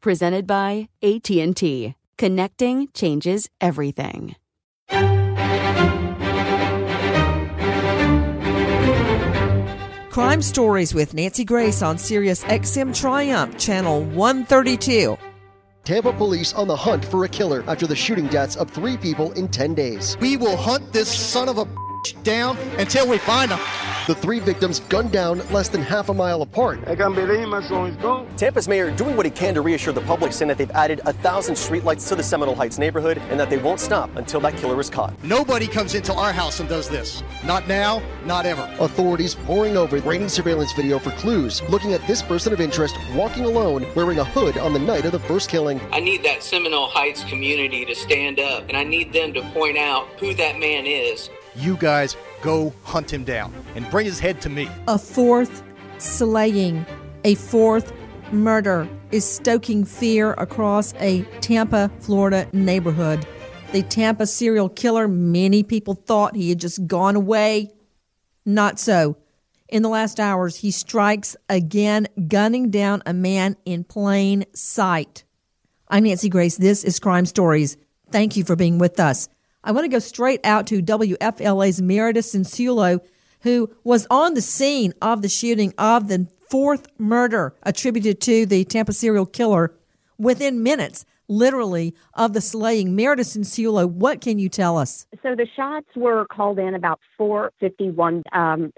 presented by AT&T. Connecting changes everything. Crime Stories with Nancy Grace on Sirius XM Triumph, Channel 132. Tampa police on the hunt for a killer after the shooting deaths of three people in 10 days. We will hunt this son of a down until we find him. The three victims gunned down less than half a mile apart. Tampa's mayor doing what he can to reassure the public, saying that they've added a thousand streetlights to the Seminole Heights neighborhood and that they won't stop until that killer is caught. Nobody comes into our house and does this. Not now, not ever. Authorities poring over grainy surveillance video for clues, looking at this person of interest walking alone, wearing a hood on the night of the first killing. I need that Seminole Heights community to stand up, and I need them to point out who that man is you guys go hunt him down and bring his head to me. A fourth slaying, a fourth murder is stoking fear across a Tampa, Florida neighborhood. The Tampa serial killer, many people thought he had just gone away. Not so. In the last hours, he strikes again, gunning down a man in plain sight. I'm Nancy Grace. This is Crime Stories. Thank you for being with us. I want to go straight out to WFLA's Meredith Cianciullo, who was on the scene of the shooting of the fourth murder attributed to the Tampa serial killer within minutes, literally, of the slaying. Meredith Cianciullo, what can you tell us? So the shots were called in about 4:51. Um,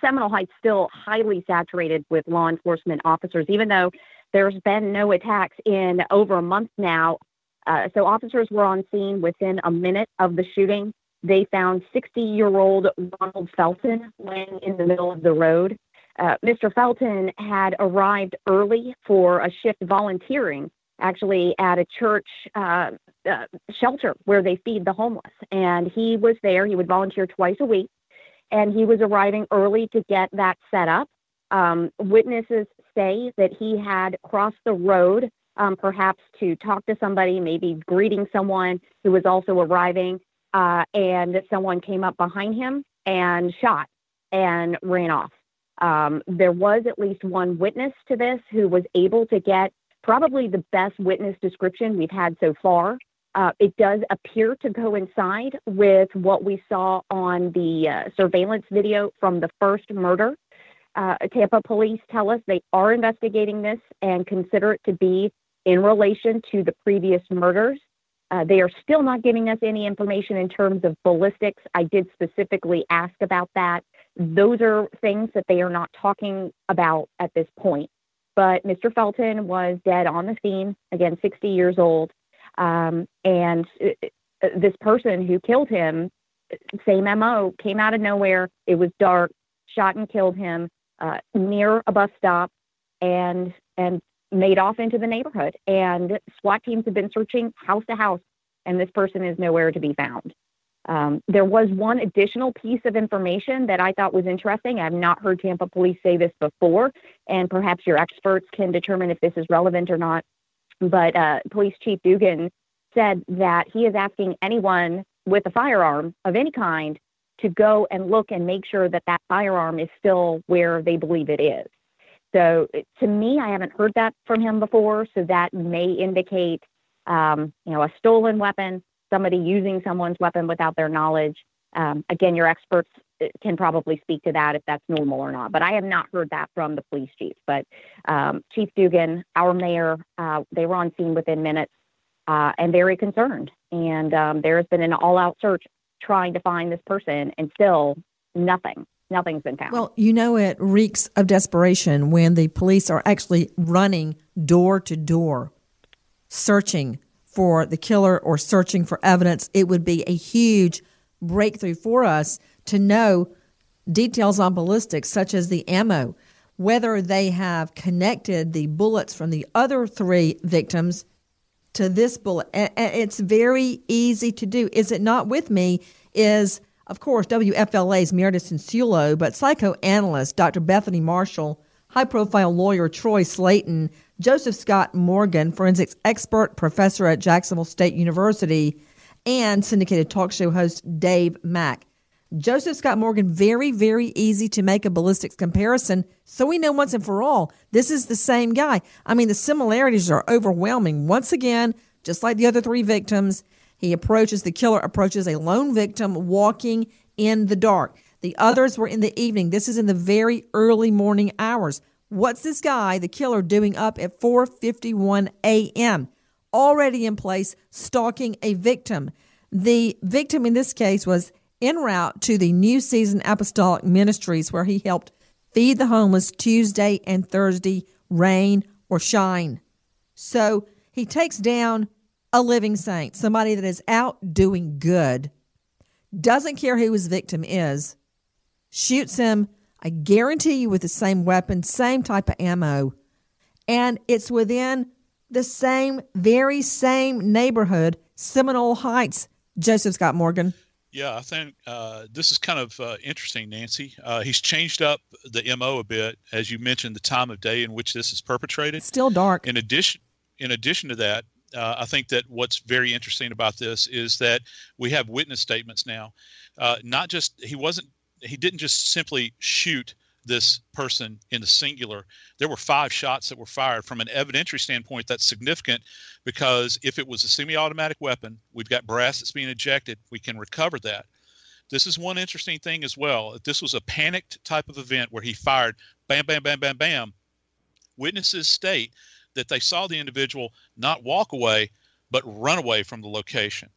Seminole Heights still highly saturated with law enforcement officers, even though there's been no attacks in over a month now. Uh, so officers were on scene within a minute of the shooting. They found 60 year old Ronald Felton laying in the middle of the road. Uh, Mr. Felton had arrived early for a shift volunteering, actually at a church uh, uh, shelter where they feed the homeless. And he was there. He would volunteer twice a week. And he was arriving early to get that set up. Um, witnesses say that he had crossed the road um, perhaps to talk to somebody, maybe greeting someone who was also arriving, uh, and someone came up behind him and shot and ran off. Um, there was at least one witness to this who was able to get probably the best witness description we've had so far. Uh, it does appear to coincide with what we saw on the uh, surveillance video from the first murder. Uh, Tampa police tell us they are investigating this and consider it to be in relation to the previous murders. Uh, they are still not giving us any information in terms of ballistics. I did specifically ask about that. Those are things that they are not talking about at this point. But Mr. Felton was dead on the scene, again, 60 years old. Um, and uh, uh, this person who killed him, same MO, came out of nowhere. It was dark, shot and killed him uh, near a bus stop, and and made off into the neighborhood. And SWAT teams have been searching house to house, and this person is nowhere to be found. Um, there was one additional piece of information that I thought was interesting. I've not heard Tampa police say this before, and perhaps your experts can determine if this is relevant or not. But uh, Police Chief Dugan said that he is asking anyone with a firearm of any kind to go and look and make sure that that firearm is still where they believe it is. So to me, I haven't heard that from him before. So that may indicate, um, you know, a stolen weapon, somebody using someone's weapon without their knowledge. Um, again, your experts uh, can probably speak to that if that's normal or not. But I have not heard that from the police chief. But um, Chief Dugan, our mayor, uh, they were on scene within minutes uh, and very concerned. And um, there has been an all-out search trying to find this person, and still nothing nothing's been found. Well, you know, it reeks of desperation when the police are actually running door to door, searching for the killer or searching for evidence. It would be a huge breakthrough for us to know details on ballistics, such as the ammo, whether they have connected the bullets from the other three victims to this bullet. It's very easy to do. Is it not with me? Is of course, WFLA's Meredith Cianciullo, but psychoanalyst Dr. Bethany Marshall, high profile lawyer Troy Slaten, Joseph Scott Morgan, forensics expert, professor at Jacksonville State University, and syndicated talk show host Dave Mack. Joseph Scott Morgan, very, very easy to make a ballistics comparison. So we know once and for all, this is the same guy. I mean, the similarities are overwhelming. Once again, just like the other three victims, he approaches, the killer approaches a lone victim walking in the dark. The others were in the evening. This is in the very early morning hours. What's this guy, the killer, doing up at 4:51 a.m. already in place stalking a victim? The victim in this case was en route to the New Season Apostolic Ministries where he helped feed the homeless Tuesday and Thursday, rain or shine. So, he takes down a living saint, somebody that is out doing good, doesn't care who his victim is, shoots him, I guarantee you, with the same weapon, same type of ammo, and it's within the same, very same neighborhood, Seminole Heights. Joseph Scott Morgan. Yeah, I think uh, this is kind of uh, interesting, Nancy. Uh, he's changed up the MO a bit, as you mentioned, the time of day in which this is perpetrated. Still dark. In addition, in addition to that, uh, I think that what's very interesting about this is that we have witness statements now. Uh, not just he wasn't he didn't just simply shoot this person in the singular. There were five shots that were fired. From an evidentiary standpoint, that's significant because if it was a semi-automatic weapon, we've got brass that's being ejected. We can recover that. This is one interesting thing as well. If this was a panicked type of event where he fired bam, bam, bam, bam, bam, witnesses state that they saw the individual not walk away, but run away from the location.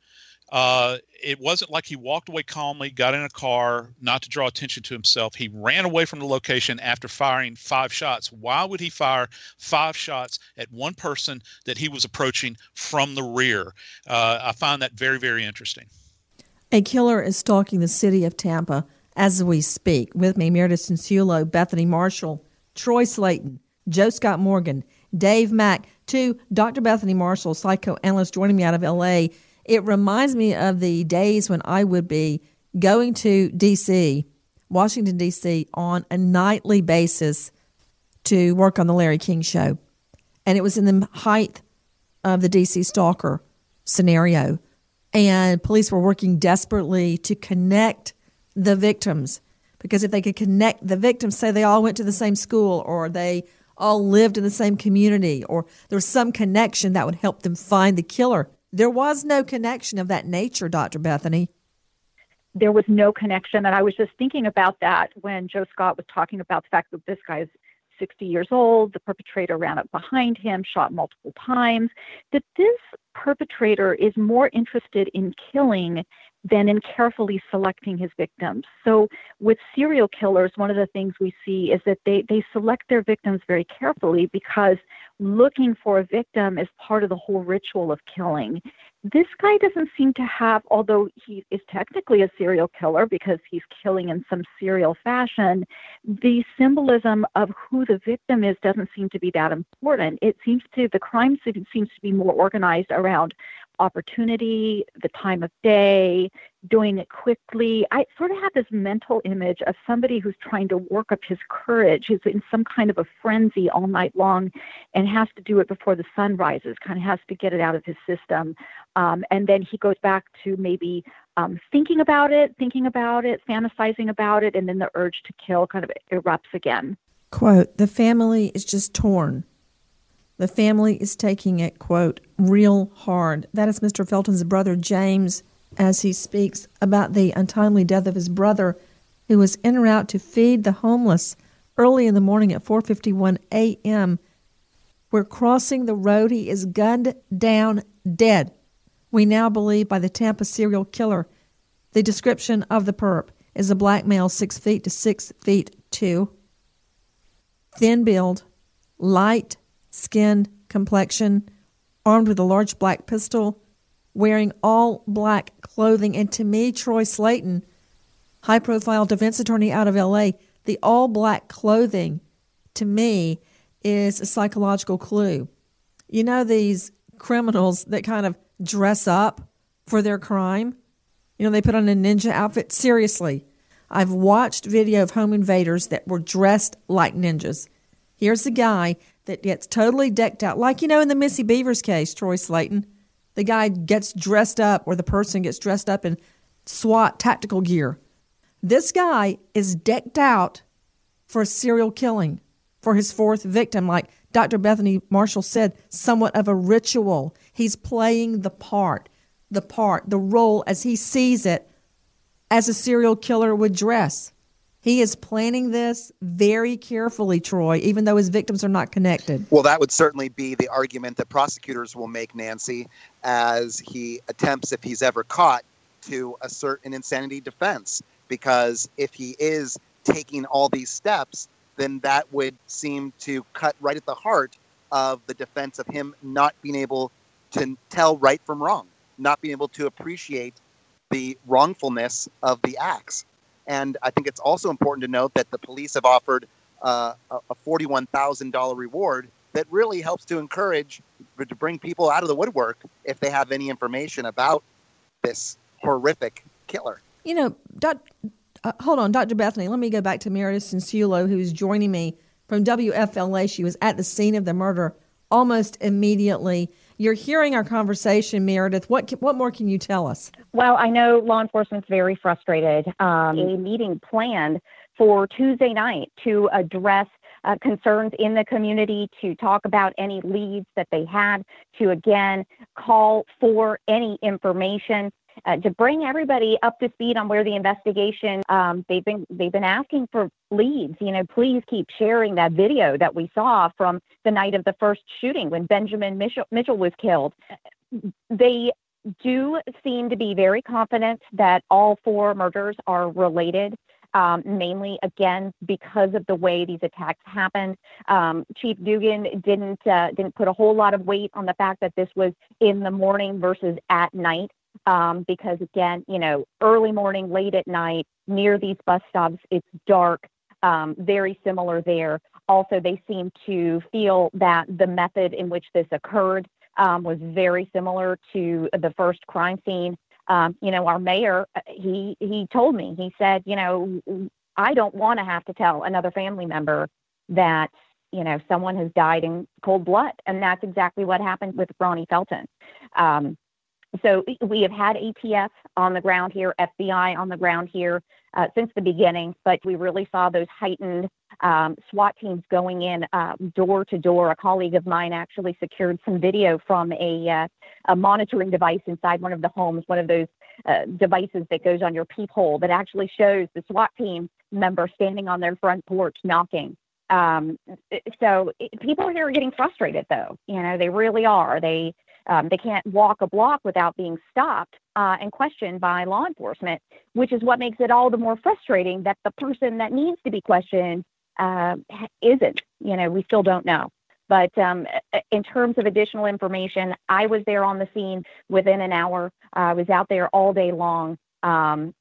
Uh, it wasn't like he walked away calmly, got in a car, not to draw attention to himself. He ran away from the location after firing five shots. Why would he fire five shots at one person that he was approaching from the rear? Uh, I find that very, very interesting. A killer is stalking the city of Tampa as we speak. With me, Meredith Cianciullo, Bethany Marshall, Troy Slaten, Joe Scott Morgan, Dave Mack, to Dr. Bethany Marshall, psychoanalyst, joining me out of LA. It reminds me of the days when I would be going to DC, Washington, D.C., on a nightly basis to work on the Larry King show. And it was in the height of the DC stalker scenario. And police were working desperately to connect the victims because if they could connect the victims, say they all went to the same school or they all lived in the same community or there was some connection that would help them find the killer. There was no connection of that nature, Dr. Bethany. There was no connection. And I was just thinking about that when Joe Scott was talking about the fact that this guy's 60 years old, the perpetrator ran up behind him, shot multiple times, that this perpetrator is more interested in killing than in carefully selecting his victims. So with serial killers, one of the things we see is that they, they select their victims very carefully because looking for a victim is part of the whole ritual of killing. This guy doesn't seem to have, although he is technically a serial killer because he's killing in some serial fashion, the symbolism of who the victim is doesn't seem to be that important. It seems to, the crime seems to be more organized around opportunity, the time of day, doing it quickly. I sort of have this mental image of somebody who's trying to work up his courage, who's in some kind of a frenzy all night long and has to do it before the sun rises, kind of has to get it out of his system. Um, and then he goes back to maybe um, thinking about it, thinking about it, fantasizing about it, and then the urge to kill kind of erupts again. Quote, the family is just torn. The family is taking it, quote, real hard. That is Mr. Felton's brother, James, as he speaks about the untimely death of his brother, who was en route to feed the homeless early in the morning at 4.51 a.m. We're crossing the road. He is gunned down dead. We now believe by the Tampa serial killer. The description of the perp is a black male, six feet to six feet two, thin build, light skinned complexion, armed with a large black pistol, wearing all black clothing. And to me, Troy Slaten, high profile defense attorney out of LA, the all black clothing to me is a psychological clue. You know, these criminals that kind of dress up for their crime? You know, they put on a ninja outfit. Seriously, I've watched video of home invaders that were dressed like ninjas. Here's the guy that gets totally decked out, like you know in the Missy Bevers case, Troy Slaten. The guy gets dressed up, or the person gets dressed up in SWAT tactical gear. This guy is decked out for a serial killing for his fourth victim, like Dr. Bethany Marshall said, somewhat of a ritual. He's playing the part, the part, the role as he sees it as a serial killer would dress. He is planning this very carefully, Troy, even though his victims are not connected. Well, that would certainly be the argument that prosecutors will make, Nancy, as he attempts, if he's ever caught, to assert an insanity defense. Because if he is taking all these steps, then that would seem to cut right at the heart of the defense of him not being able to tell right from wrong, not being able to appreciate the wrongfulness of the acts. And I think it's also important to note that the police have offered uh, a $41,000 reward that really helps to encourage to bring people out of the woodwork if they have any information about this horrific killer. You know, doc, uh, hold on, Dr. Bethany, let me go back to Meredith Cianciullo, who's joining me from WFLA. She was at the scene of the murder almost immediately. You're hearing our conversation, Meredith. What what more can you tell us? Well, I know law enforcement's very frustrated. Um, a meeting planned for Tuesday night to address uh, concerns in the community, to talk about any leads that they had, to again call for any information uh, to bring everybody up to speed on where the investigation. Um, they've been they've been asking for leads. You know, please keep sharing that video that we saw from the night of the first shooting when Benjamin Mitchell, Mitchell was killed. They do seem to be very confident that all four murders are related. Um, mainly again because of the way these attacks happened. Um, Chief Dugan didn't uh, didn't put a whole lot of weight on the fact that this was in the morning versus at night um, because again, you know, early morning, late at night, near these bus stops, it's dark. Um, very similar there. Also, they seem to feel that the method in which this occurred um, was very similar to the first crime scene. Um, you know, our mayor, uh, he he told me, he said, you know, I don't want to have to tell another family member that you know someone has died in cold blood, and that's exactly what happened with Ronnie Felton. Um, so we have had ATF on the ground here, FBI on the ground here uh, since the beginning, but we really saw those heightened um, SWAT teams going in uh, door to door. A colleague of mine actually secured some video from a, uh, a monitoring device inside one of the homes, one of those uh, devices that goes on your peephole that actually shows the SWAT team member standing on their front porch knocking. Um, so it, people here are getting frustrated, though. You know, they really are. They um, they can't walk a block without being stopped uh, and questioned by law enforcement, which is what makes it all the more frustrating that the person that needs to be questioned uh, isn't. You know, we still don't know. But um, in terms of additional information, I was there on the scene within an hour. I was out there all day long. Um,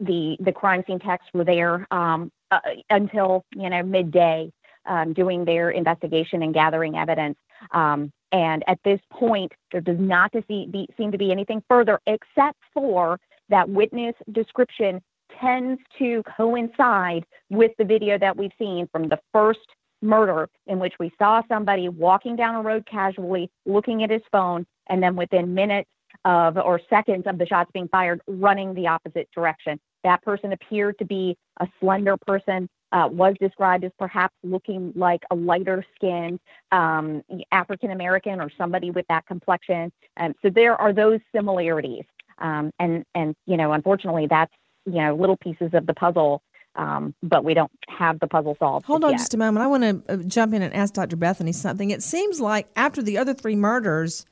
the the crime scene techs were there um, uh, until you know midday, um, doing their investigation and gathering evidence. Um, and at this point, there does not seem to be anything further, except for that witness description tends to coincide with the video that we've seen from the first murder in which we saw somebody walking down a road casually, looking at his phone, and then within minutes of or seconds of the shots being fired, running the opposite direction. That person appeared to be a slender person, uh, was described as perhaps looking like a lighter skinned um, African American or somebody with that complexion. Um, so there are those similarities. Um, and, and, you know, unfortunately, that's, you know, little pieces of the puzzle um, but we don't have the puzzle solved. Hold on yet. just a moment. I want to uh, jump in and ask Dr. Bethany something. It seems like after the other three murders,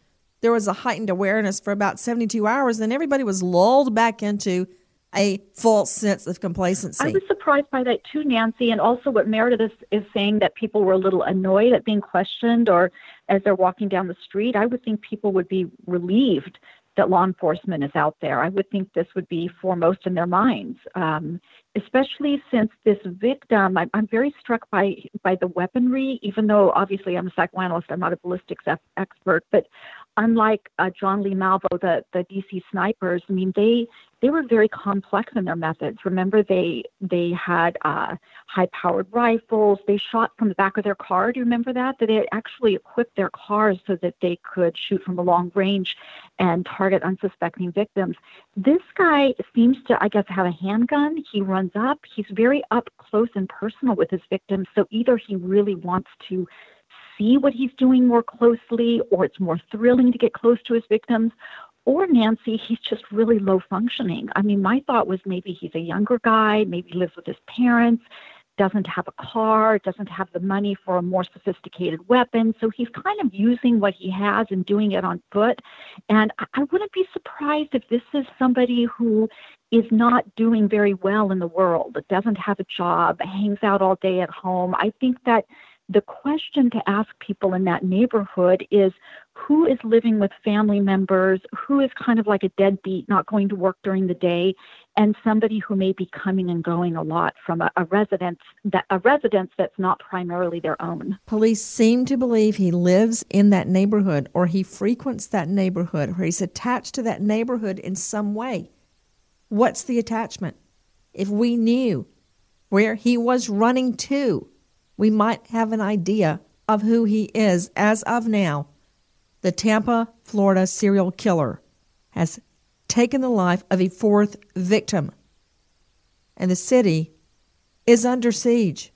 there was a heightened awareness for about 72 hours, and everybody was lulled back into a false sense of complacency. I was surprised by that too, Nancy, and also what Meredith is, is saying that people were a little annoyed at being questioned or as they're walking down the street. I would think people would be relieved that law enforcement is out there. I would think this would be foremost in their minds, um, especially since this victim. I'm, I'm, very struck by by the weaponry, even though obviously I'm a psychoanalyst, I'm not a ballistics expert, but unlike uh, John Lee Malvo, the the DC snipers, I mean they they were very complex in their methods. Remember, they they had uh, high-powered rifles. They shot from the back of their car. Do you remember that? That they actually equipped their cars so that they could shoot from a long range and target unsuspecting victims. This guy seems to, I guess, have a handgun. He runs up. He's very up close and personal with his victims. So either he really wants to see what he's doing more closely, or it's more thrilling to get close to his victims, or Nancy, he's just really low functioning. I mean, my thought was maybe he's a younger guy, maybe lives with his parents, doesn't have a car, doesn't have the money for a more sophisticated weapon. So he's kind of using what he has and doing it on foot. And I wouldn't be surprised if this is somebody who is not doing very well in the world, doesn't have a job, hangs out all day at home. I think that the question to ask people in that neighborhood is who is living with family members, who is kind of like a deadbeat, not going to work during the day, and somebody who may be coming and going a lot from a, a residence that a residence that's not primarily their own. Police seem to believe he lives in that neighborhood or he frequents that neighborhood or he's attached to that neighborhood in some way. What's the attachment? If we knew where he was running to, we might have an idea of who he is as of now. The Tampa, Florida serial killer has taken the life of a fourth victim, and the city is under siege.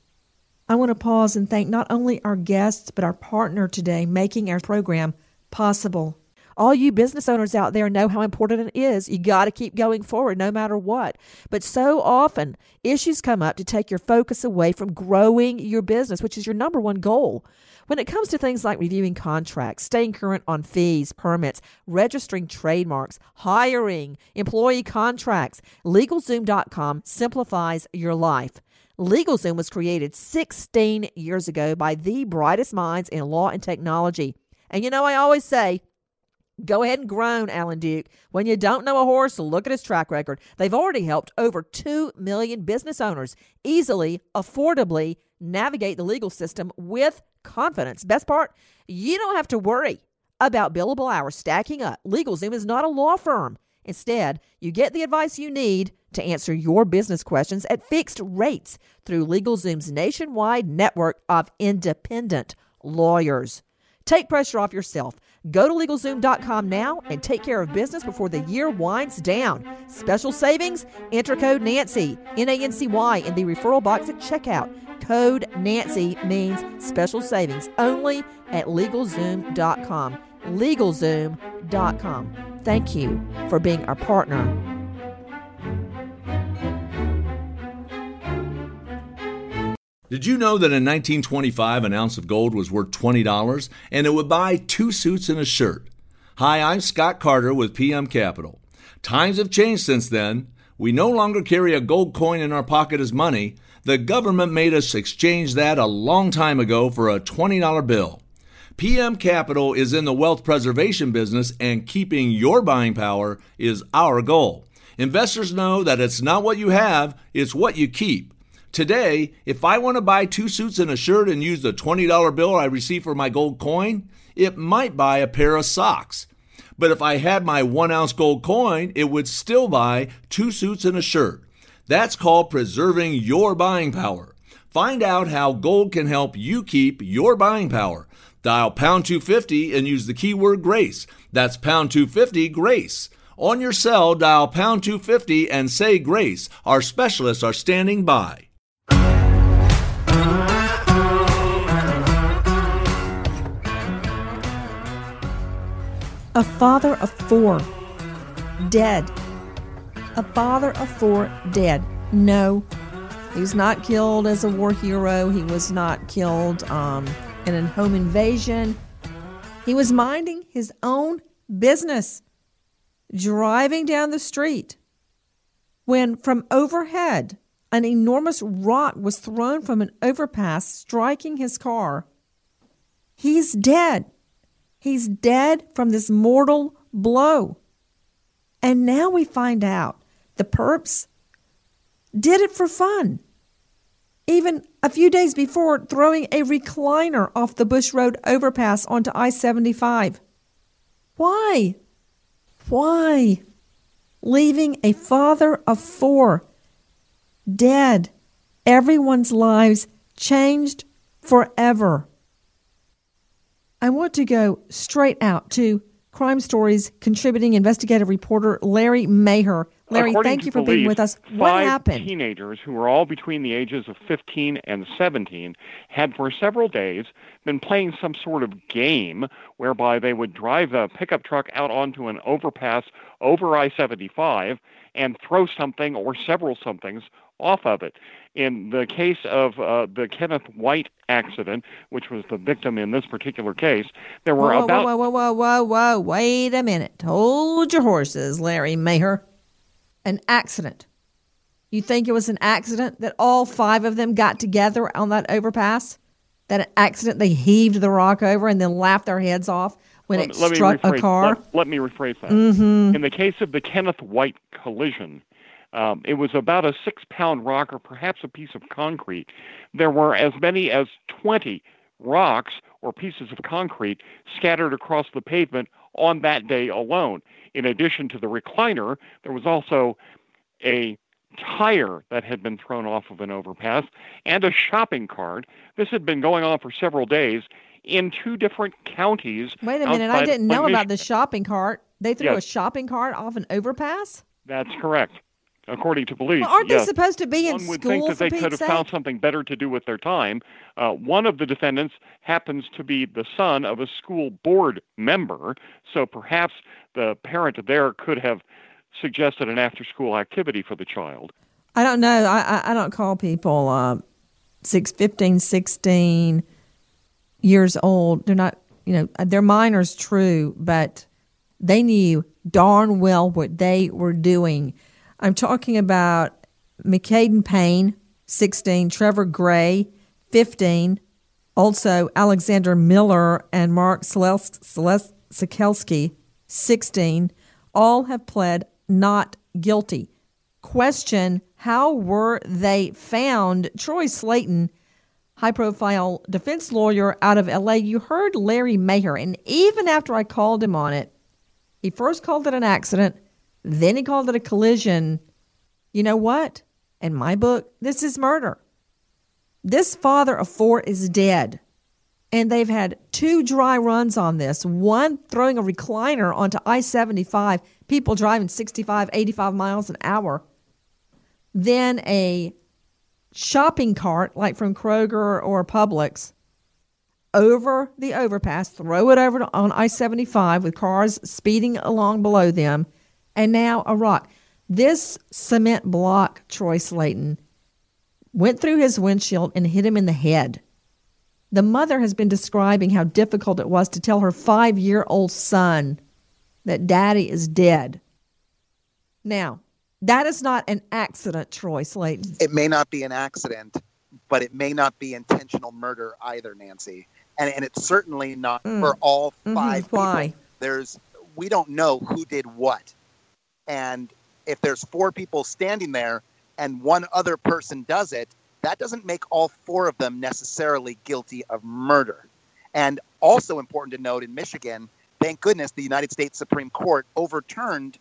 I want to pause and thank not only our guests, but our partner today making our program possible. All you business owners out there know how important it is. You got to keep going forward no matter what. But so often, issues come up to take your focus away from growing your business, which is your number one goal. When it comes to things like reviewing contracts, staying current on fees, permits, registering trademarks, hiring, employee contracts, LegalZoom.com simplifies your life. LegalZoom was created 16 years ago by the brightest minds in law and technology. And you know, I always say, Go ahead and groan, Alan Duke. When you don't know a horse, look at his track record. They've already helped over 2 million business owners easily, affordably navigate the legal system with confidence. Best part, you don't have to worry about billable hours stacking up. LegalZoom is not a law firm. Instead, you get the advice you need to answer your business questions at fixed rates through LegalZoom's nationwide network of independent lawyers. Take pressure off yourself. Go to LegalZoom.com now and take care of business before the year winds down. Special savings? Enter code Nancy, N A N C Y, in the referral box at checkout. code Nancy means special savings only at LegalZoom.com. LegalZoom.com. Thank you for being our partner. Did you know that in 1925 an ounce of gold was worth $20 and it would buy two suits and a shirt? Hi, I'm Scott Carter with PM Capital. Times have changed since then. We no longer carry a gold coin in our pocket as money. The government made us exchange that a long time ago for a $20 bill. PM Capital is in the wealth preservation business, and keeping your buying power is our goal. Investors know that it's not what you have, it's what you keep. Today, if I want to buy two suits and a shirt and use the $20 bill I receive for my gold coin, it might buy a pair of socks. But if I had my one ounce gold coin, it would still buy two suits and a shirt. That's called preserving your buying power. Find out how gold can help you keep your buying power. Dial pound 250 and use the keyword grace. That's pound 250 grace. On your cell, dial pound 250 and say grace. Our specialists are standing by. A father of four, dead. A father of four, dead. No, he was not killed as a war hero. He was not killed um, in a home invasion. He was minding his own business, driving down the street when from overhead an enormous rock was thrown from an overpass, striking his car. He's dead. He's dead from this mortal blow. And now we find out the perps did it for fun. Even a few days before, throwing a recliner off the Bush Road overpass onto I 75. Why? Why? Leaving a father of four dead. Everyone's lives changed forever. I want to go straight out to Crime Stories contributing investigative reporter Larry Maher. Larry, According thank you for police, being with us. What happened? Teenagers who were all between the ages of 15 and 17 had for several days been playing some sort of game whereby they would drive a pickup truck out onto an overpass over I 75 and throw something or several somethings off of it. In the case of uh, the Kenneth White accident, which was the victim in this particular case, there were whoa, about whoa, whoa, whoa, whoa, whoa, whoa. Wait a minute. Hold your horses, Larry Maher. An accident. You think it was an accident that all five of them got together on that overpass? That an accident they heaved the rock over and then laughed their heads off when let, it let struck me rephrase, a car? Let, let me rephrase that. Mhm. In the case of the Kenneth White collision, um, it was about a six pound rock or perhaps a piece of concrete. There were as many as 20 rocks or pieces of concrete scattered across the pavement on that day alone. In addition to the recliner, there was also a tire that had been thrown off of an overpass and a shopping cart. This had been going on for several days in two different counties. Wait a minute. I didn't know about the shopping cart. They threw a shopping cart off an overpass? That's correct. According to police, Well, aren't they supposed to be in One would think that they could have sake? found something better to do with their time. Uh, one of the defendants happens to be the son of a school board member, so perhaps the parent there could have suggested an after-school activity for the child. I don't know. I I, I don't call people uh, six, 15, 16 years old. They're not, you know, they're minors, true, but they knew darn well what they were doing. I'm talking about Mikadyn Payne, 16, Trevor Gray, 15, also Alexander Miller and Mark Seles- Seles- Sekelsky, 16, all have pled not guilty. Question How were they found? Troy Slaten, high profile defense lawyer out of LA, you heard Larry Maher. and even after I called him on it, he first called it an accident, then he called it a collision. You know what? In my book, this is murder. This father of four is dead. And they've had two dry runs on this one throwing a recliner onto I 75, people driving 65, 85 miles an hour. Then a shopping cart, like from Kroger or Publix, over the overpass, throw it over on I 75 with cars speeding along below them, and now a rock. This cement block, Troy Slaten, went through his windshield and hit him in the head. The mother has been describing how difficult it was to tell her five year old son that daddy is dead. Now, that is not an accident, Troy Slaten. It may not be an accident, but it may not be intentional murder either, Nancy. And, and it's certainly not Mm. for all Mhm. 5 Why? people. There's we don't know who did what. And if there's four people standing there and one other person does it, that doesn't make all four of them necessarily guilty of murder. And also important to note in Michigan, thank goodness the United States Supreme Court overturned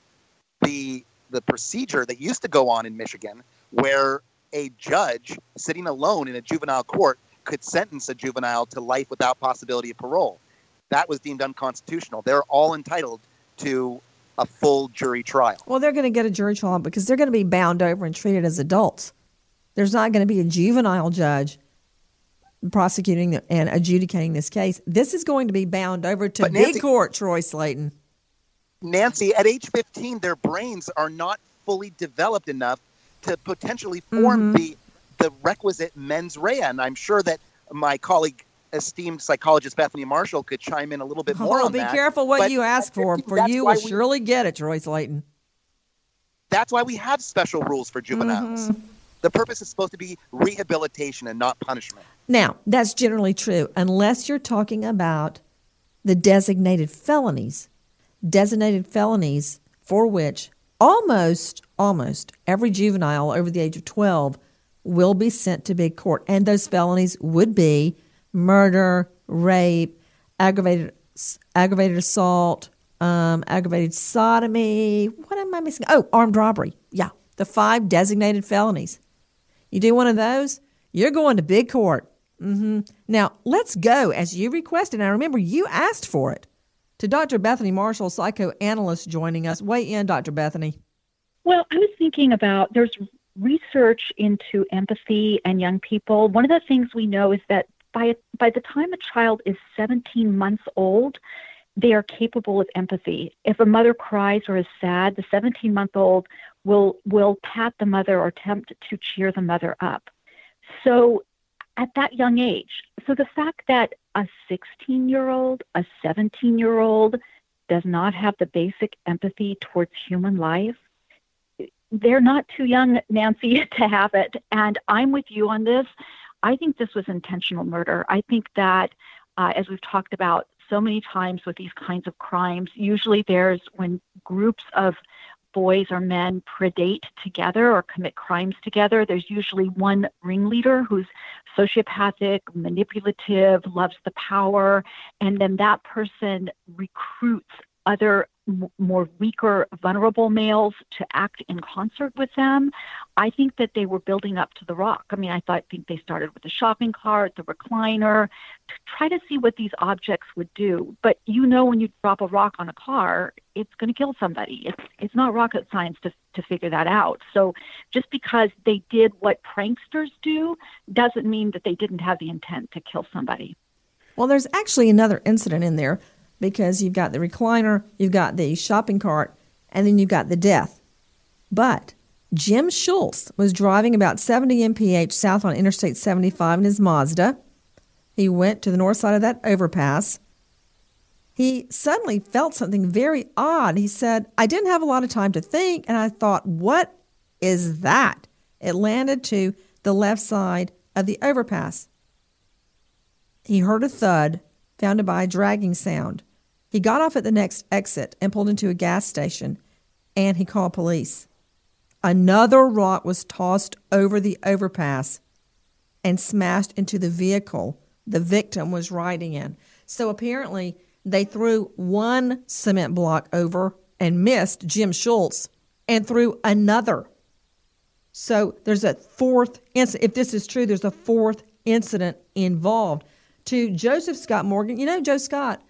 the the procedure that used to go on in Michigan where a judge sitting alone in a juvenile court could sentence a juvenile to life without possibility of parole. That was deemed unconstitutional. They're all entitled to a full jury trial. Well, they're going to get a jury trial because they're going to be bound over and treated as adults. There's not going to be a juvenile judge prosecuting and adjudicating this case. This is going to be bound over to But big court, Troy Slaten. Nancy, at age 15, their brains are not fully developed enough to potentially form Mhm. the the requisite mens rea. And I'm sure that my colleague, esteemed psychologist Bethany Marshall, could chime in a little bit more Oh, on be that. careful what But you ask for, for you will we- surely get it, Troy Slaten. That's why we have special rules for juveniles. Mm-hmm. The purpose is supposed to be rehabilitation and not punishment. Now, that's generally true, unless you're talking about the designated felonies. Designated felonies for which almost, almost every juvenile over the age of 12 will be sent to big court. And those felonies would be murder, rape, aggravated, aggravated assault, um, aggravated sodomy. What am I missing? Oh, armed robbery. Yeah, the five designated felonies. You do one of those, you're going to big court. mm-hmm. Now, let's go as you requested. I remember, you asked for it. To Dr. Bethany Marshall, psychoanalyst, joining us. Weigh in, Dr. Bethany. Well, I was thinking about there's research into empathy and young people. One of the things we know is that by by the time a child is 17 months old, they are capable of empathy. If a mother cries or is sad, the 17 month old will will pat the mother or attempt to cheer the mother up. So at that young age, so the fact that a 16 year old, a 17 year old does not have the basic empathy towards human life they're not too young, Nancy, to have it. And I'm with you on this. I think this was intentional murder. I think that, uh, as we've talked about so many times with these kinds of crimes, usually there's when groups of boys or men predate together or commit crimes together, there's usually one ringleader who's sociopathic, manipulative, loves the power, and then that person recruits other more weaker, vulnerable males to act in concert with them. I think that they were building up to the rock. I mean, I thought think they started with the shopping cart, the recliner, to try to see what these objects would do. But you know, when you drop a rock on a car, it's going to kill somebody. It's it's not rocket science to to figure that out. So just because they did what pranksters do doesn't mean that they didn't have the intent to kill somebody. Well, there's actually another incident in there because you've got the recliner, you've got the shopping cart, and then you've got the death. But Jim Schultz was driving about 70 mph south on Interstate 75 in his Mazda. He went to the north side of that overpass. He suddenly felt something very odd. He said, I didn't have a lot of time to think, and I thought, what is that? It landed to the left side of the overpass. He heard a thud, founded by a dragging sound. He got off at the next exit and pulled into a gas station, and he called police. Another rock was tossed over the overpass and smashed into the vehicle the victim was riding in. So apparently, they threw one cement block over and missed Jim Schultz and threw another. So there's a fourth incident. If this is true, there's a fourth incident involved. To Joseph Scott Morgan, you know, Joe Scott,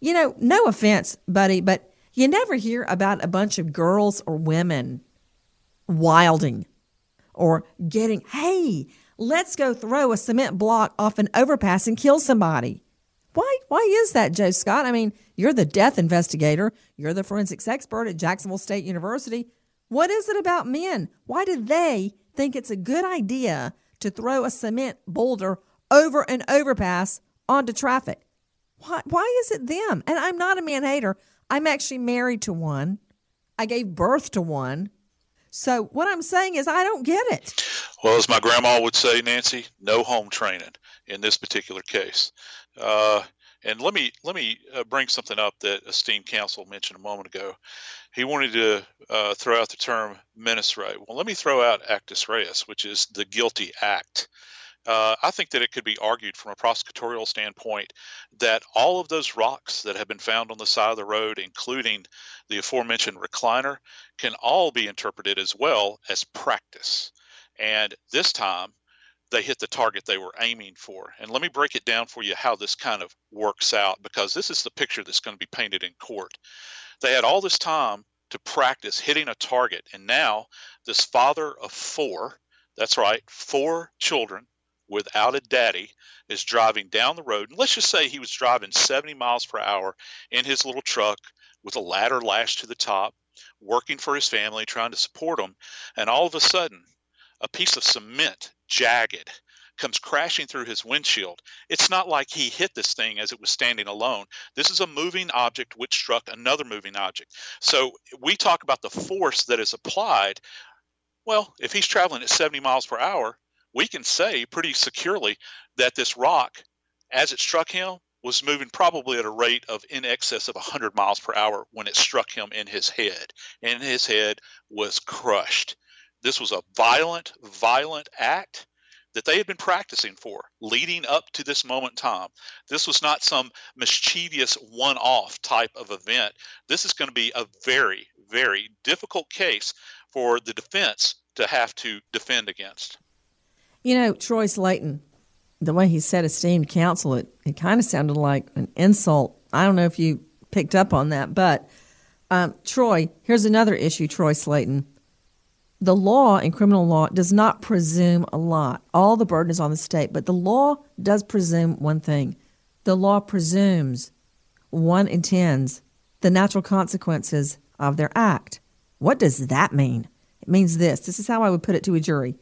you know, no offense, buddy, but you never hear about a bunch of girls or women wilding or getting, hey, Let's go throw a cement block off an overpass and kill somebody. Why why is that, Joe Scott? I mean, you're the death investigator. You're the forensics expert at Jacksonville State University. What is it about men? Why do they think it's a good idea to throw a cement boulder over an overpass onto traffic? Why why is it them? And I'm not a man hater. I'm actually married to one. I gave birth to one. So what I'm saying is I don't get it. Well, as my grandma would say, Nancy, no home training in this particular case. Uh, and let me let me uh, bring something up that esteemed counsel mentioned a moment ago. He wanted to uh, throw out the term mens rea. Well, let me throw out actus reus, which is the guilty act. Uh, I think that it could be argued from a prosecutorial standpoint that all of those rocks that have been found on the side of the road, including the aforementioned recliner, can all be interpreted as well as practice. And this time, they hit the target they were aiming for. And let me break it down for you how this kind of works out because this is the picture that's going to be painted in court. They had all this time to practice hitting a target, and now this father of four, that's right, four children without a daddy, is driving down the road. And let's just say he was driving 70 miles per hour in his little truck with a ladder lashed to the top, working for his family, trying to support them. And all of a sudden, a piece of cement, jagged, comes crashing through his windshield. It's not like he hit this thing as it was standing alone. This is a moving object which struck another moving object. So we talk about the force that is applied. Well, if he's traveling at 70 miles per hour, we can say pretty securely that this rock, as it struck him, was moving probably at a rate of in excess of 100 miles per hour when it struck him in his head. And his head was crushed. This was a violent, violent act that they had been practicing for leading up to this moment in time. This was not some mischievous one off type of event. This is going to be a very, very difficult case for the defense to have to defend against. You know, Troy Slaten, the way he said esteemed counsel, it, it kind of sounded like an insult. I don't know if you picked up on that, but um, Troy, here's another issue, Troy Slaten the law in criminal law does not presume a lot. All the burden is on the state, but the law does presume one thing. The law presumes one intends the natural consequences of their act. What does that mean? It means this. This is how I would put it to a jury.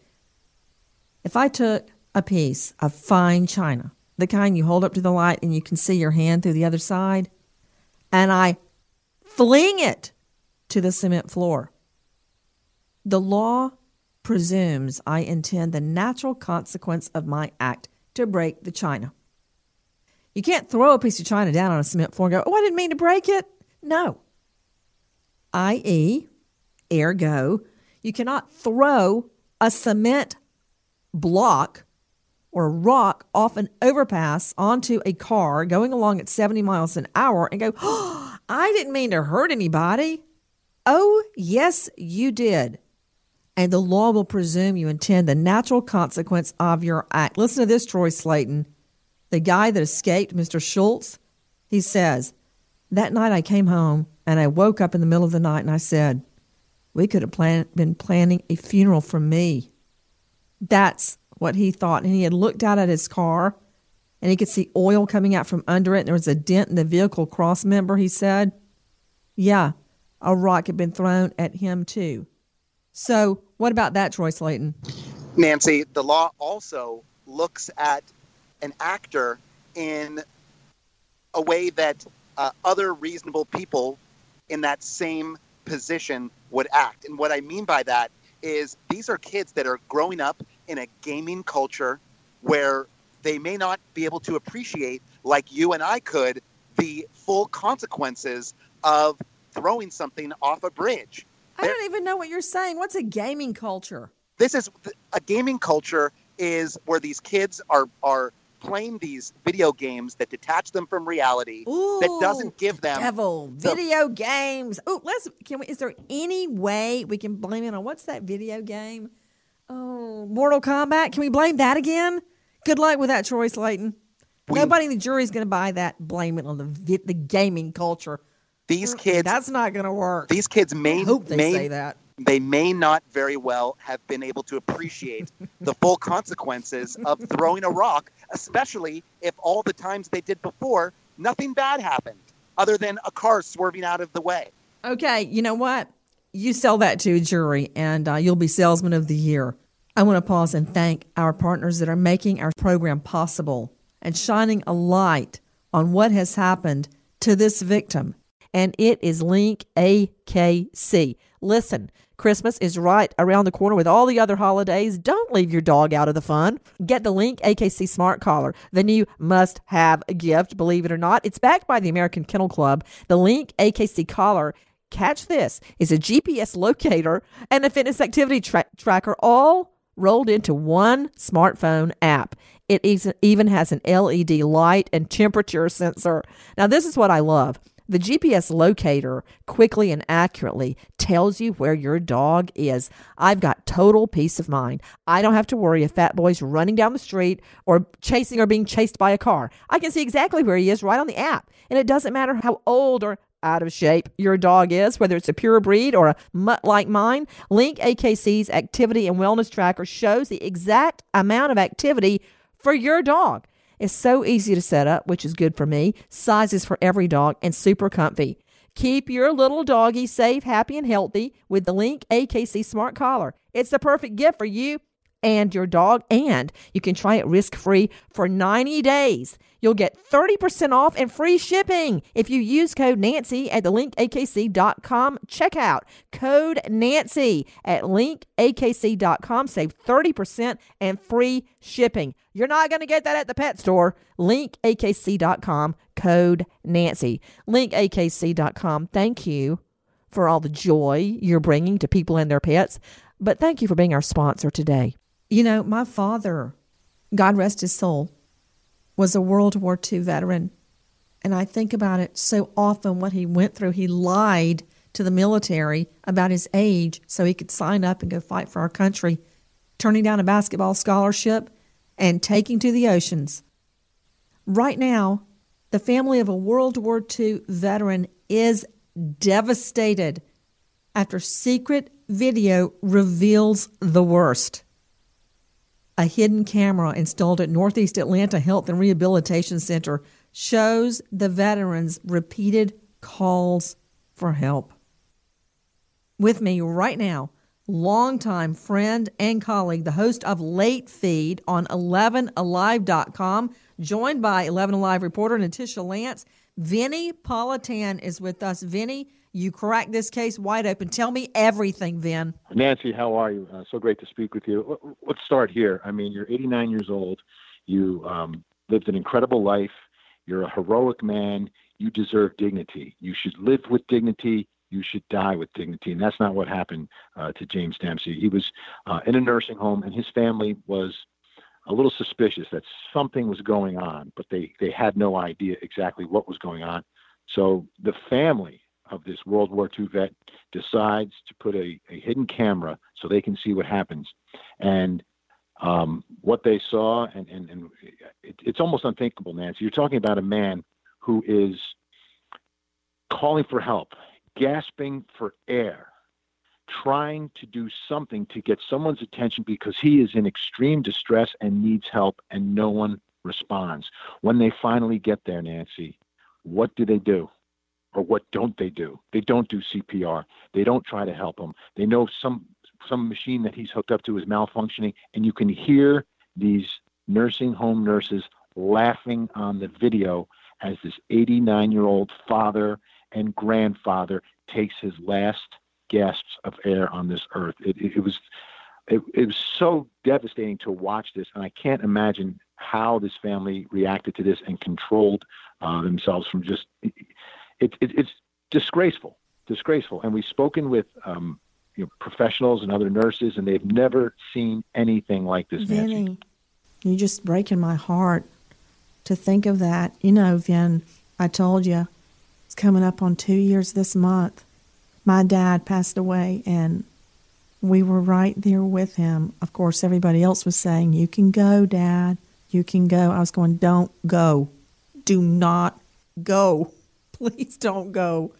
If I took a piece of fine china, the kind you hold up to the light and you can see your hand through the other side, and I fling it to the cement floor, the law presumes I intend the natural consequence of my act to break the china. You can't throw a piece of china down on a cement floor and go, oh, I didn't mean to break it. No. I.e., ergo, you cannot throw a cement block or a rock off an overpass onto a car going along at 70 miles an hour and go, oh, I didn't mean to hurt anybody. Oh, yes, you did and the law will presume you intend the natural consequence of your act. Listen to this, Troy Slaten, The guy that escaped, Mr. Schultz, he says, That night I came home and I woke up in the middle of the night and I said, We could have plan- been planning a funeral for me. That's what he thought. And he had looked out at his car and he could see oil coming out from under it. And there was a dent in the vehicle cross member, he said. Yeah, a rock had been thrown at him too. So, what about that, Troy Slaten? Nancy, the law also looks at an actor in a way that uh, other reasonable people in that same position would act. And what I mean by that is these are kids that are growing up in a gaming culture where they may not be able to appreciate, like you and I could, the full consequences of throwing something off a bridge. I don't even know what you're saying. What's a gaming culture? This is a gaming culture is where these kids are are playing these video games that detach them from reality Ooh, that doesn't give them devil the, video games. Oh, let's can we is there any way we can blame it on what's that video game? Oh, Mortal Kombat. Can we blame that again? Good luck with that, Troy Slaten. We, Nobody in the jury is going to buy that. Blame it on the the gaming culture these kids that's not going to work these kids may I hope they may, say that they may not very well have been able to appreciate the full consequences of throwing a rock, especially if all the times they did before, nothing bad happened other than a car swerving out of the way. Okay, you know what? You sell that to a jury and uh, you'll be salesman of the year. I want to pause and thank our partners that are making our program possible and shining a light on what has happened to this victim. And it is Link AKC. Listen, Christmas is right around the corner with all the other holidays. Don't leave your dog out of the fun. Get the Link AKC Smart Collar, the new must have gift, believe it or not. It's backed by the American Kennel Club. The Link AKC Collar, catch this, is a GPS locator and a fitness activity tra- tracker all rolled into one smartphone app. It even has an LED light and temperature sensor. Now, this is what I love. The GPS locator quickly and accurately tells you where your dog is. I've got total peace of mind. I don't have to worry if Fat Boy's running down the street or chasing or being chased by a car. I can see exactly where he is right on the app. And it doesn't matter how old or out of shape your dog is, whether it's a pure breed or a mutt like mine. Link AKC's activity and wellness tracker shows the exact amount of activity for your dog. It's so easy to set up, which is good for me. Sizes for every dog and super comfy. Keep your little doggy safe, happy, and healthy with the Link AKC Smart Collar. It's the perfect gift for you and your dog, and you can try it risk free for 90 days. You'll get 30% off and free shipping if you use code Nancy at the linkakc.com checkout. Code Nancy at linkakc.com. Save 30% and free shipping. You're not going to get that at the pet store. Linkakc.com. Code Nancy. Linkakc.com. Thank you for all the joy you're bringing to people and their pets. But thank you for being our sponsor today. You know, my father, God rest his soul, was a World War II veteran. And I think about it so often what he went through. He lied to the military about his age so he could sign up and go fight for our country, turning down a basketball scholarship and taking to the oceans. Right now, the family of a World War II veteran is devastated after secret video reveals the worst a hidden camera installed at Northeast Atlanta Health and Rehabilitation Center shows the veterans repeated calls for help. With me right now, longtime friend and colleague, the host of Late Feed on 11alive.com, joined by 11 Alive reporter Natisha Lance. Vinnie Politan is with us. Vinny, you cracked this case wide open. Tell me everything, Vin. Nancy, how are you? Uh, so great to speak with you. Let's start here. I mean, you're 89 years old. You um, lived an incredible life. You're a heroic man. You deserve dignity. You should live with dignity. You should die with dignity. And that's not what happened uh, to James Dempsey. He was uh, in a nursing home, and his family was a little suspicious that something was going on, but they, they had no idea exactly what was going on. So the family of this World War II vet decides to put a, a hidden camera so they can see what happens. And um, what they saw, and, and, and it, it's almost unthinkable, Nancy. You're talking about a man who is calling for help, gasping for air, trying to do something to get someone's attention because he is in extreme distress and needs help, and no one responds. When they finally get there, Nancy, what do they do? Or what don't they do? They don't do CPR. They don't try to help him. They know some some machine that he's hooked up to is malfunctioning, and you can hear these nursing home nurses laughing on the video as this 89 year old father and grandfather takes his last gasps of air on this earth. It, it, it was it, it was so devastating to watch this, and I can't imagine how this family reacted to this and controlled uh, themselves from just it, it, it's disgraceful, disgraceful. And we've spoken with um, you know, professionals and other nurses, and they've never seen anything like this. Vinny, Nancy. you're just breaking my heart to think of that. You know, Vin, I told you it's coming up on two years this month. My dad passed away, and we were right there with him. Of course, everybody else was saying, You can go, Dad. You can go. I was going, Don't go. Do not go please don't go.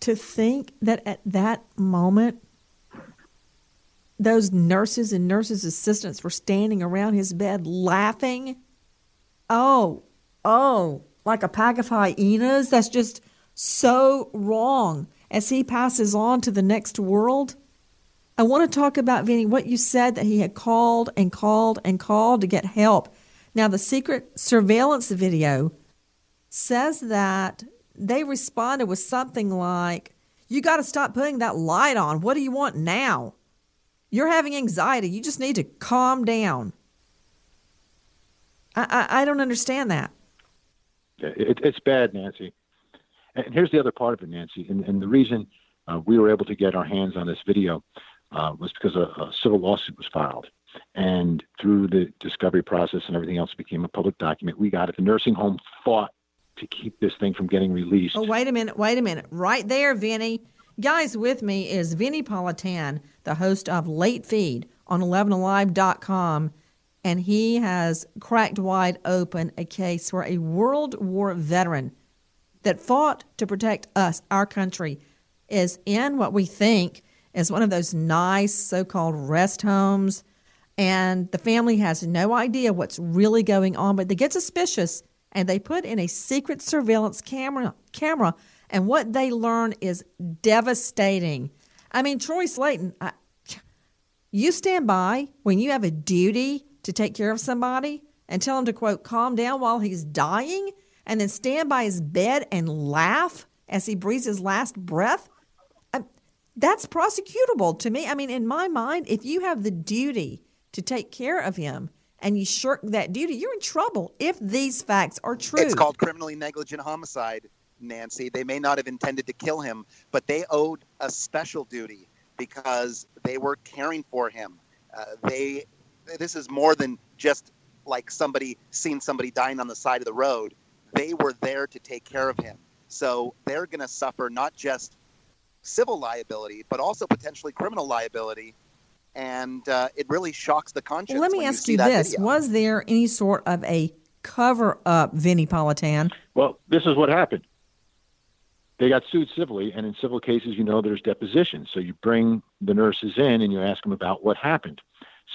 To think that at that moment, those nurses and nurses' assistants were standing around his bed laughing. Oh, oh, like a pack of hyenas. That's just so wrong as he passes on to the next world. I want to talk about, Vinny, what you said that he had called and called and called to get help. Now, the secret surveillance video says that they responded with something like, You got to stop putting that light on. What do you want now? You're having anxiety. You just need to calm down. I, I, I don't understand that. It, it's bad, Nancy. And here's the other part of it, Nancy. And, and the reason uh, we were able to get our hands on this video uh, was because a, a, civil lawsuit was filed. And through the discovery process and everything else became a public document. We got it. The nursing home fought to keep this thing from getting released. Oh, wait a minute. Wait a minute. Right there, Vinny. Guys, with me is Vinnie Politan, the host of Late Feed on 11alive.com. And he has cracked wide open a case where a World War veteran that fought to protect us, our country, is in what we think is one of those nice so called rest homes. And the family has no idea what's really going on, but they get suspicious and they put in a secret surveillance camera camera and what they learn is devastating. I mean, Troy Slaten, I, you stand by when you have a duty to take care of somebody and tell him to quote calm down while he's dying and then stand by his bed and laugh as he breathes his last breath, um, that's prosecutable to me. I mean, in my mind, if you have the duty to take care of him and you shirk that duty, you're in trouble if these facts are true. It's called criminally negligent homicide, Nancy. They may not have intended to kill him, but they owed a special duty because they were caring for him. Uh, they this is more than just like somebody seeing somebody dying on the side of the road they were there to take care of him. So they're going to suffer not just civil liability, but also potentially criminal liability. And uh, it really shocks the conscience. Well, let me ask you, you this video. Was there any sort of a cover up, Vinnie Politan? Well, this is what happened. They got sued civilly, and in civil cases, you know, there's depositions. So you bring the nurses in and you ask them about what happened.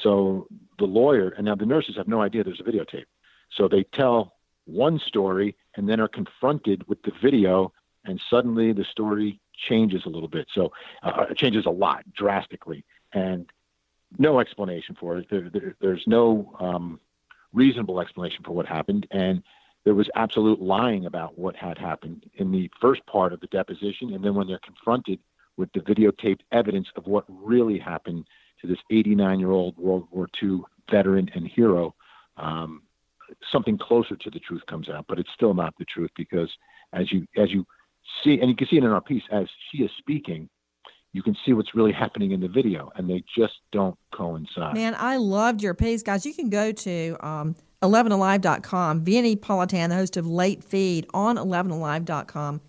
So the lawyer, and now the nurses have no idea there's a videotape. So they tell one story and then are confronted with the video, and suddenly the story changes a little bit. So uh, it changes a lot drastically, and no explanation for it. There, there, there's no um, reasonable explanation for what happened, and there was absolute lying about what had happened in the first part of the deposition, and then when they're confronted with the videotaped evidence of what really happened to this 89 year old World War II veteran and hero, um, something closer to the truth comes out, but it's still not the truth because as you as you see, and you can see it in our piece as she is speaking, you can see what's really happening in the video, and they just don't coincide. Man, I loved your piece, guys. You can go to um, 11alive.com. Vinnie Politan, the host of Late Feed on 11alive.com,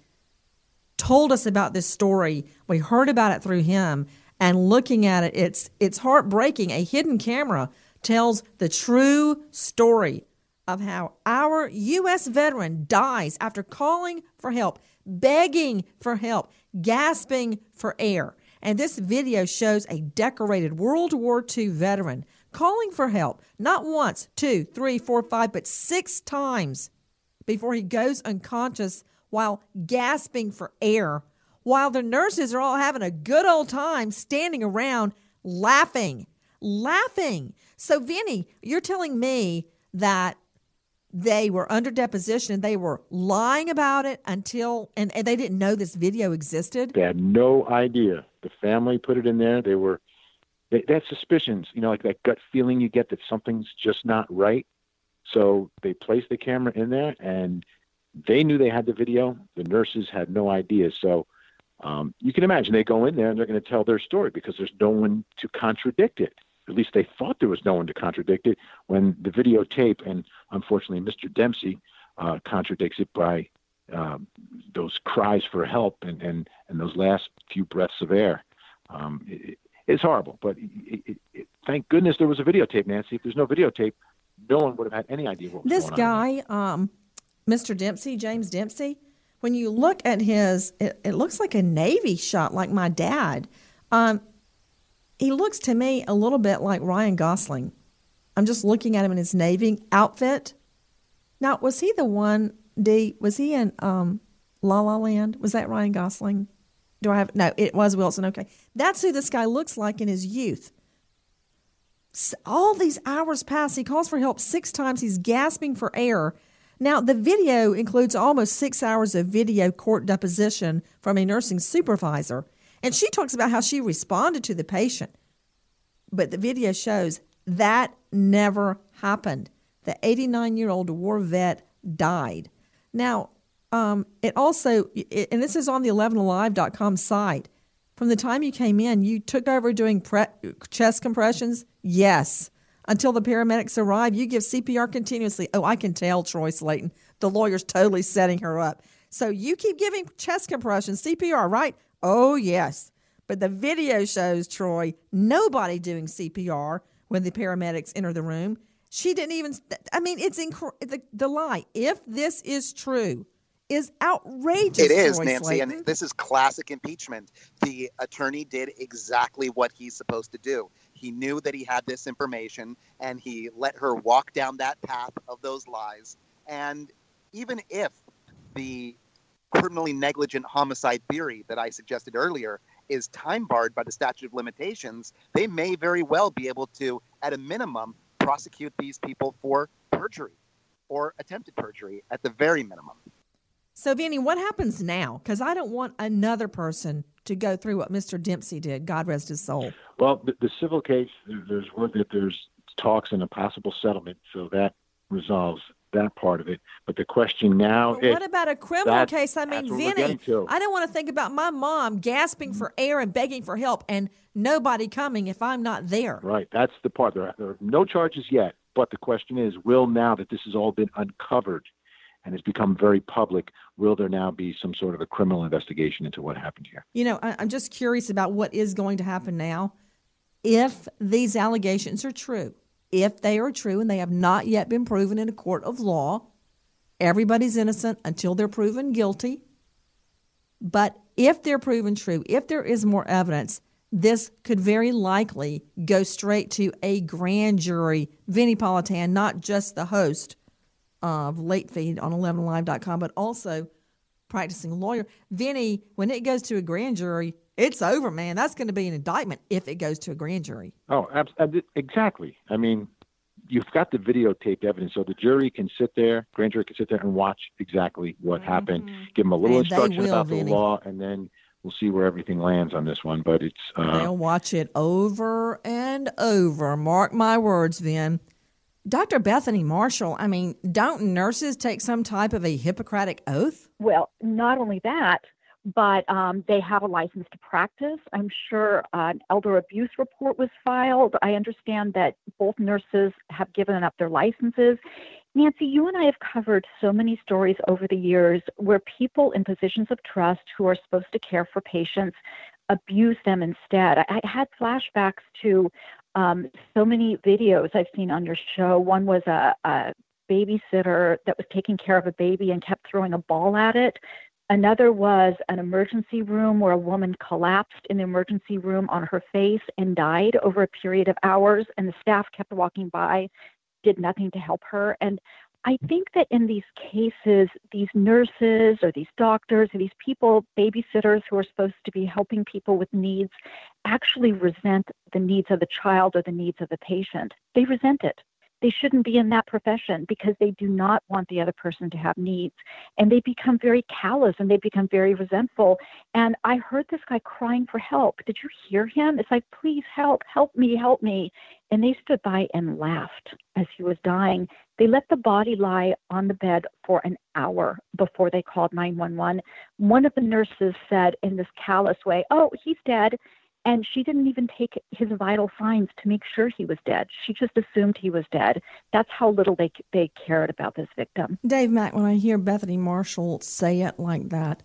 told us about this story. We heard about it through him, and looking at it, it's it's heartbreaking. A hidden camera tells the true story of how our U.S. veteran dies after calling for help, begging for help, gasping for air. And this video shows a decorated World War II veteran calling for help, not once, two, three, four, five, but six times before he goes unconscious while gasping for air, while the nurses are all having a good old time standing around laughing, laughing. So, Vinny, you're telling me that they were under deposition. And they were lying about it until and, and they didn't know this video existed. They had no idea. The family put it in there. They were they, had suspicions you know like that gut feeling you get that something's just not right. So they placed the camera in there and they knew they had the video. The nurses had no idea. So um, you can imagine they go in there and they're going to tell their story because there's no one to contradict it at least they thought there was no one to contradict it when the videotape, and unfortunately Mr. Dempsey uh, contradicts it by um, those cries for help and, and, and those last few breaths of air. Um, it, it's horrible, but it, it, thank goodness there was a videotape, Nancy. If there's no videotape, no one would have had any idea what was this guy, um, Mr. Dempsey, James Dempsey. When you look at his, it, it looks like a Navy shot, like my dad. He looks to me a little bit like Ryan Gosling. I'm just looking at him in his navy outfit. Now, was he the one? D was he in um, La La Land? Was that Ryan Gosling? Do I have no? It was Wilson. Okay, that's who this guy looks like in his youth. All these hours pass. He calls for help six times. He's gasping for air. Now, the video includes almost six hours of video court deposition from a nursing supervisor. And she talks about how she responded to the patient. But the video shows that never happened. The 89 year old war vet died. Now, um, it also, it, and this is on the 11alive.com site. From the time you came in, you took over doing pre- chest compressions? Yes. Until the paramedics arrive, you give CPR continuously. Oh, I can tell, Troy Slaten. The lawyer's totally setting her up. So you keep giving chest compressions, CPR, right? Oh, yes. But the video shows Troy nobody doing CPR when the paramedics enter the room. She didn't even, I mean, it's inc- the, the lie. If this is true, is outrageous. It is, Troy Nancy, Slaten. and this is classic impeachment. The attorney did exactly what he's supposed to do. He knew that he had this information, and he let her walk down that path of those lies. And even if the criminally negligent homicide theory that I suggested earlier is time barred by the statute of limitations, they may very well be able to, at a minimum, prosecute these people for perjury or attempted perjury at the very minimum. So, Vinny, what happens now? Because I don't want another person to go through what Mr. Dempsey did. God rest his soul. Well, the, the civil case, there's word that there's talks and a possible settlement, so that resolves that part of it. But the question now is what about a criminal case? I mean, Vinny. I don't want to think about my mom gasping for air and begging for help and nobody coming if I'm not there. Right. That's the part. There are, there are no charges yet, but the question is, will now that this has all been uncovered and has become very public, will there now be some sort of a criminal investigation into what happened here? You know, I, I'm just curious about what is going to happen now. If these allegations are true, if they are true and they have not yet been proven in a court of law, everybody's innocent until they're proven guilty. But if they're proven true, if there is more evidence, this could very likely go straight to a grand jury. Vinnie Politan, not just the host of Late Feed on 11alive.com, but also practicing lawyer. Vinny, when it goes to a grand jury, it's over, man. That's going to be an indictment if it goes to a grand jury. Oh, abs- ab- exactly. I mean, you've got the videotaped evidence, so the jury can sit there, grand jury can sit there and watch exactly what happened, give them a little And instruction will, about Vinny. the law, and then we'll see where everything lands on this one. But it's uh, They'll watch it over and over. Mark my words, Vin. Dr. Bethany Marshall, I mean, don't nurses take some type of a Hippocratic oath? Well, not only that, but um, they have a license to practice. I'm sure uh, an elder abuse report was filed. I understand that both nurses have given up their licenses. Nancy, you and I have covered so many stories over the years where people in positions of trust who are supposed to care for patients abuse them instead. I, I had flashbacks to um, so many videos I've seen on your show. One was a, a babysitter that was taking care of a baby and kept throwing a ball at it. Another was an emergency room where a woman collapsed in the emergency room on her face and died over a period of hours, and the staff kept walking by, did nothing to help her. And I think that in these cases, these nurses or these doctors or these people, babysitters who are supposed to be helping people with needs, actually resent the needs of the child or the needs of the patient. They resent it. They shouldn't be in that profession because they do not want the other person to have needs. And they become very callous and they become very resentful. And I heard this guy crying for help. Did you hear him? It's like, please help, help me, help me. And they stood by and laughed as he was dying. They let the body lie on the bed for an hour before they called 911. One of the nurses said in this callous way, Oh, he's dead. And she didn't even take his vital signs to make sure he was dead. She just assumed he was dead. That's how little they, they cared about this victim. Dave Mack, when I hear Bethany Marshall say it like that,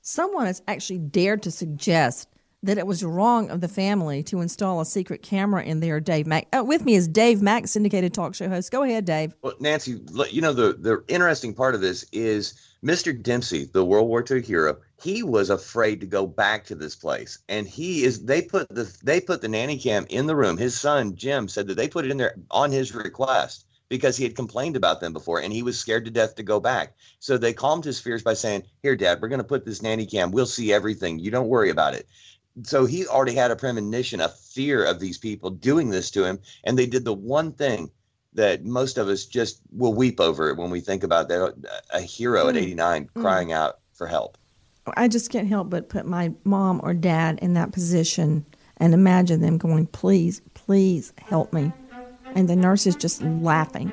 someone has actually dared to suggest that it was wrong of the family to install a secret camera in there. Dave Mack. Uh, with me is Dave Mack, syndicated talk show host. Go ahead, Dave. Well, Nancy, you know the the interesting part of this is Mr. Dempsey, the World War II hero. He was afraid to go back to this place. And he is they put the they put the nanny cam in the room. His son jim said that they put it in there on his request because he had complained about them before and he was scared to death to go back. So they calmed his fears by saying here dad we're going to put this nanny cam. We'll see everything. You don't worry about it. So he already had a premonition a fear of these people doing this to him. And they did the one thing that most of us just will weep over when we think about that a hero at 89 mm. crying out for help I just can't help but put my mom or dad in that position and imagine them going, please, please help me. And the nurse is just laughing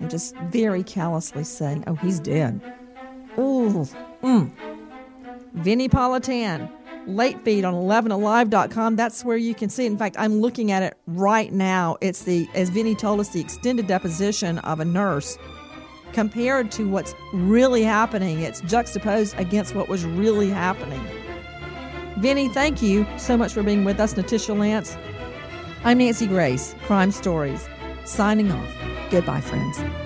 and just very callously saying, oh, he's dead. Ooh, mm. Vinnie Politan, late feed on 11alive.com. That's where you can see. it. In fact, I'm looking at it right now. It's the, as Vinnie told us, the extended deposition of a nurse compared to what's really happening. It's juxtaposed against what was really happening. Vinnie, thank you so much for being with us. Natisha Lance. I'm Nancy Grace, Crime Stories, signing off. Goodbye, friends.